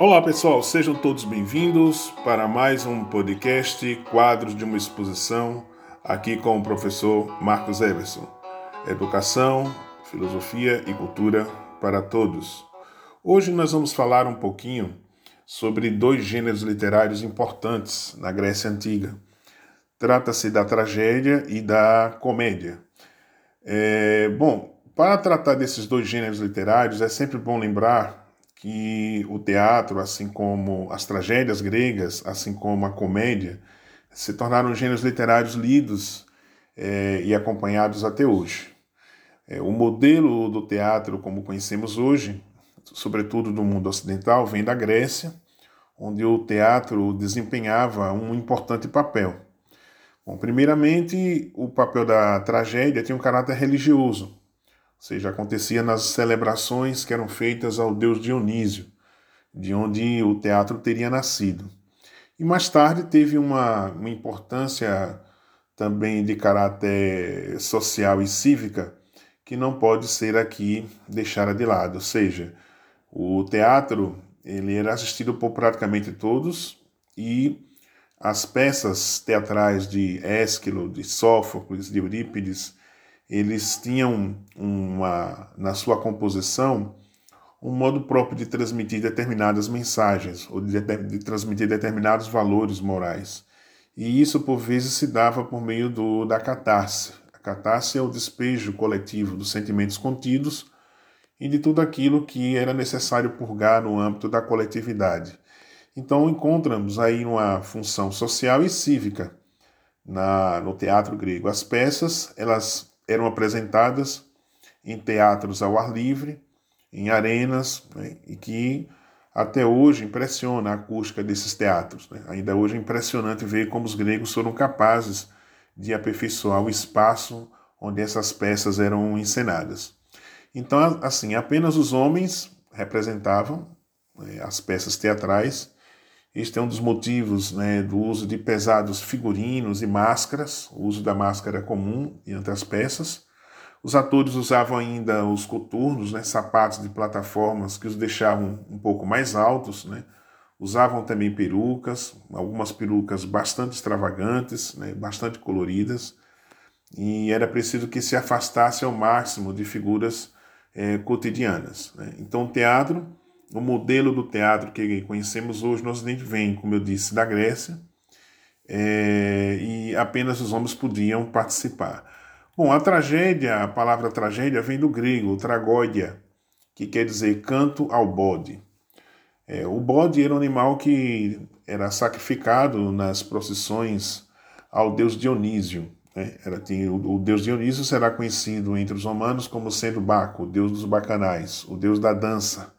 Olá pessoal, sejam todos bem-vindos para mais um podcast Quadros de uma Exposição, aqui com o professor Marcos Everson. Educação, filosofia e cultura para todos. Hoje nós vamos falar um pouquinho sobre dois gêneros literários importantes na Grécia Antiga. Trata-se da tragédia e da comédia. É, bom, para tratar desses dois gêneros literários, é sempre bom lembrar que o teatro, assim como as tragédias gregas, assim como a comédia, se tornaram gêneros literários lidos é, e acompanhados até hoje. É, o modelo do teatro, como conhecemos hoje, sobretudo do mundo ocidental, vem da Grécia, onde o teatro desempenhava um importante papel. Bom, primeiramente, o papel da tragédia tinha um caráter religioso, ou seja, acontecia nas celebrações que eram feitas ao deus Dionísio, de onde o teatro teria nascido. E mais tarde teve uma, uma importância também de caráter social e cívica que não pode ser aqui deixada de lado. Ou seja, o teatro ele era assistido por praticamente todos e as peças teatrais de Ésquilo, de Sófocles, de Eurípides, eles tinham uma, na sua composição um modo próprio de transmitir determinadas mensagens ou de, de, transmitir determinados valores morais. E isso, por vezes, se dava por meio do, da catarse. A catarse é o despejo coletivo dos sentimentos contidos e de tudo aquilo que era necessário purgar no âmbito da coletividade. Então, encontramos aí uma função social e cívica na, no teatro grego. As peças, elas eram apresentadas em teatros ao ar livre, em arenas, né, e que até hoje impressiona a acústica desses teatros. Né? Ainda hoje é impressionante ver como os gregos foram capazes de aperfeiçoar o espaço onde essas peças eram encenadas. Então, assim, apenas os homens representavam né, as peças teatrais. Este é um dos motivos né, do uso de pesados figurinos e máscaras, o uso da máscara comum entre as peças. Os atores usavam ainda os coturnos, né, sapatos de plataformas que os deixavam um pouco mais altos. Né. Usavam também perucas, algumas perucas bastante extravagantes, né, bastante coloridas. E era preciso que se afastasse ao máximo de figuras é, cotidianas. Né? Então, o teatro, o modelo do teatro que conhecemos hoje no Ocidente vem, como eu disse, da Grécia, é, e apenas os homens podiam participar. Bom, a tragédia, a palavra tragédia vem do grego, tragódia, que quer dizer canto ao bode. É, o bode era um animal que era sacrificado nas procissões ao deus Dionísio. Né? Era, tinha, o, o, deus Dionísio será conhecido entre os romanos como sendo Baco, o deus dos bacanais, o deus da dança.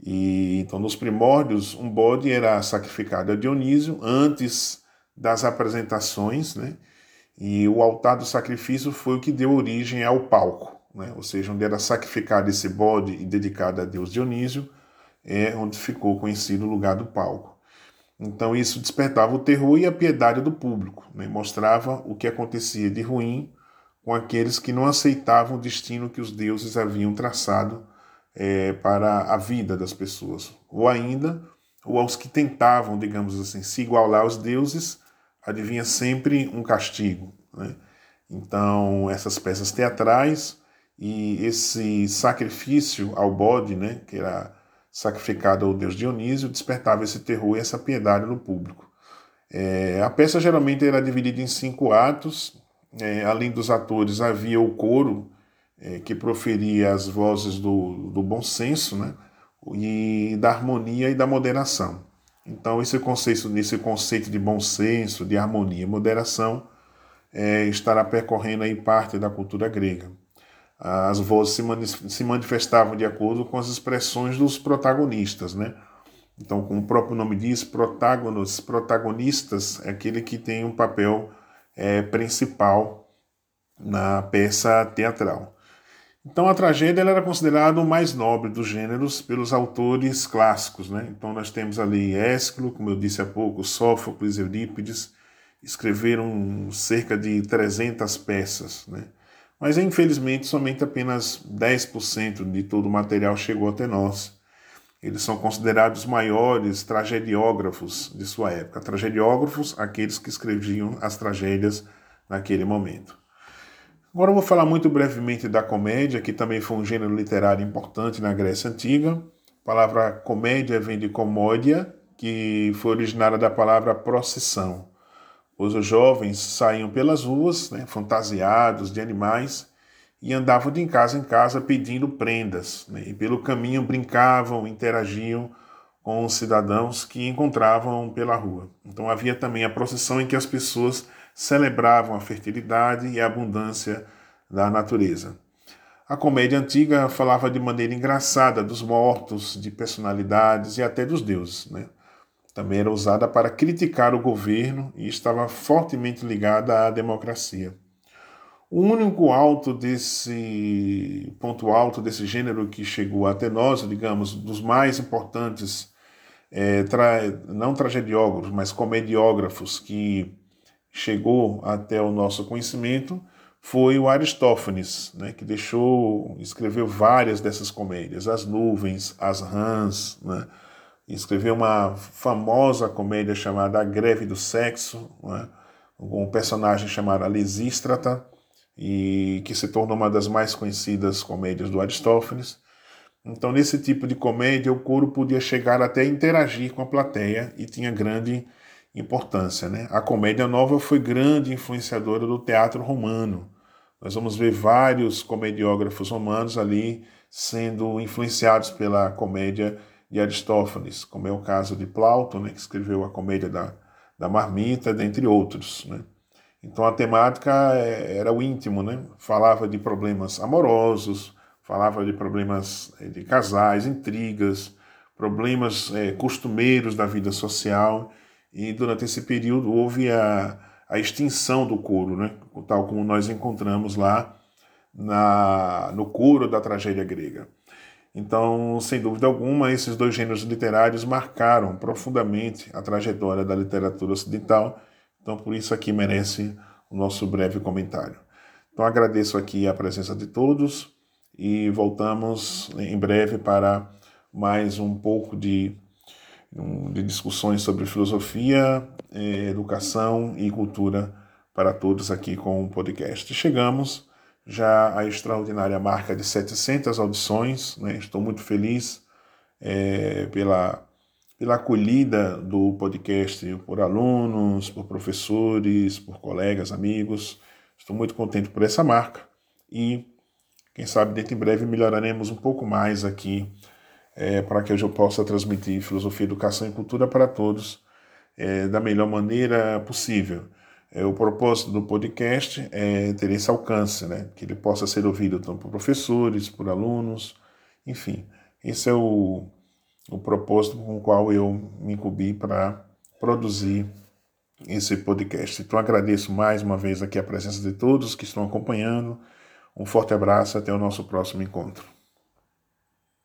E então, nos primórdios, um bode era sacrificado a Dionísio antes das apresentações, né? E o altar do sacrifício foi o que deu origem ao palco, né? ou seja, onde era sacrificado esse bode e dedicado a Deus Dionísio, é onde ficou conhecido o lugar do palco. Então isso despertava o terror e a piedade do público, né? mostrava o que acontecia de ruim com aqueles que não aceitavam o destino que os deuses haviam traçado é, para a vida das pessoas, ou ainda, ou aos que tentavam, digamos assim, se igualar aos deuses, adivinha sempre um castigo. Né? Então essas peças teatrais e esse sacrifício ao bode, né, que era sacrificado ao deus Dionísio, despertava esse terror e essa piedade no público. É, a peça geralmente era dividida em cinco atos. É, além dos atores, havia o coro, é, que proferia as vozes do, do bom senso, né? e da harmonia e da moderação. Então, esse conceito, esse conceito de bom senso, de harmonia e moderação é, estará percorrendo aí parte da cultura grega. As vozes se manifestavam de acordo com as expressões dos protagonistas, né? Então, como o próprio nome diz, protagonos, protagonistas é aquele que tem um papel é, principal na peça teatral. Então, a tragédia era considerada o mais nobre dos gêneros pelos autores clássicos. Né? Então, nós temos ali Ésquilo, como eu disse há pouco, Sófocles, Eurípides, escreveram cerca de 300 peças. Né? Mas infelizmente somente apenas 10% de todo o material chegou até nós. Eles são considerados os maiores tragediógrafos de sua época. Tragediógrafos, aqueles que escreviam as tragédias naquele momento. Agora eu vou falar muito brevemente da comédia, que também foi um gênero literário importante na Grécia Antiga. A palavra comédia vem de comódia, que foi originária da palavra procissão. Os jovens saíam pelas ruas, né, fantasiados de animais, e andavam de casa em casa pedindo prendas. Né, e pelo caminho brincavam, interagiam com os cidadãos que encontravam pela rua. Então havia também a procissão em que as pessoas celebravam a fertilidade e a abundância da natureza. A comédia antiga falava de maneira engraçada dos mortos, de personalidades e até dos deuses. Né? Também era usada para criticar o governo e estava fortemente ligada à democracia. O único alto desse ponto alto desse gênero que chegou até nós, digamos, dos mais importantes, é, tra, não tragediógrafos, mas comediógrafos que chegou até o nosso conhecimento foi o Aristófanes, né, que deixou, escreveu várias dessas comédias, As Nuvens, As Rãs, né, escreveu uma famosa comédia chamada A Greve do Sexo, né, com um personagem chamado Lisístrata, e que se tornou uma das mais conhecidas comédias do Aristófanes. Então, nesse tipo de comédia, o coro podia chegar até interagir com a plateia e tinha grande importância. Né? A comédia nova foi grande influenciadora do teatro romano. Nós vamos ver vários comediógrafos romanos ali sendo influenciados pela comédia de Aristófanes, como é o caso de Plauto, né, que escreveu a comédia da, da marmita, dentre outros. Né? Então a temática é, era o íntimo, né? falava de problemas amorosos, falava de problemas é, de casais, intrigas, problemas é, costumeiros da vida social e durante esse período houve a, a extinção do couro, né? tal como nós encontramos lá na, no coro da tragédia grega. Então, sem dúvida alguma, esses dois gêneros literários marcaram profundamente a trajetória da literatura ocidental, então por isso aqui merece o nosso breve comentário. Então agradeço aqui a presença de todos e voltamos em breve para mais um pouco de de discussões sobre filosofia, eh, educação e cultura para todos aqui com o podcast. Chegamos já à extraordinária marca de 700 audições, né? estou muito feliz é, pela, pela acolhida do podcast por alunos, por professores, por colegas, amigos. Estou muito contente por essa marca e, quem sabe, dentro em breve melhoraremos um pouco mais aqui é, para que eu possa transmitir filosofia, educação e cultura para todos é, da melhor maneira possível. É, o propósito do podcast é ter esse alcance, né? que ele possa ser ouvido tanto por professores, por alunos, enfim. Esse é o, o propósito com o qual eu me incumbi para produzir esse podcast. Então agradeço mais uma vez aqui a presença de todos que estão acompanhando. Um forte abraço, até o nosso próximo encontro.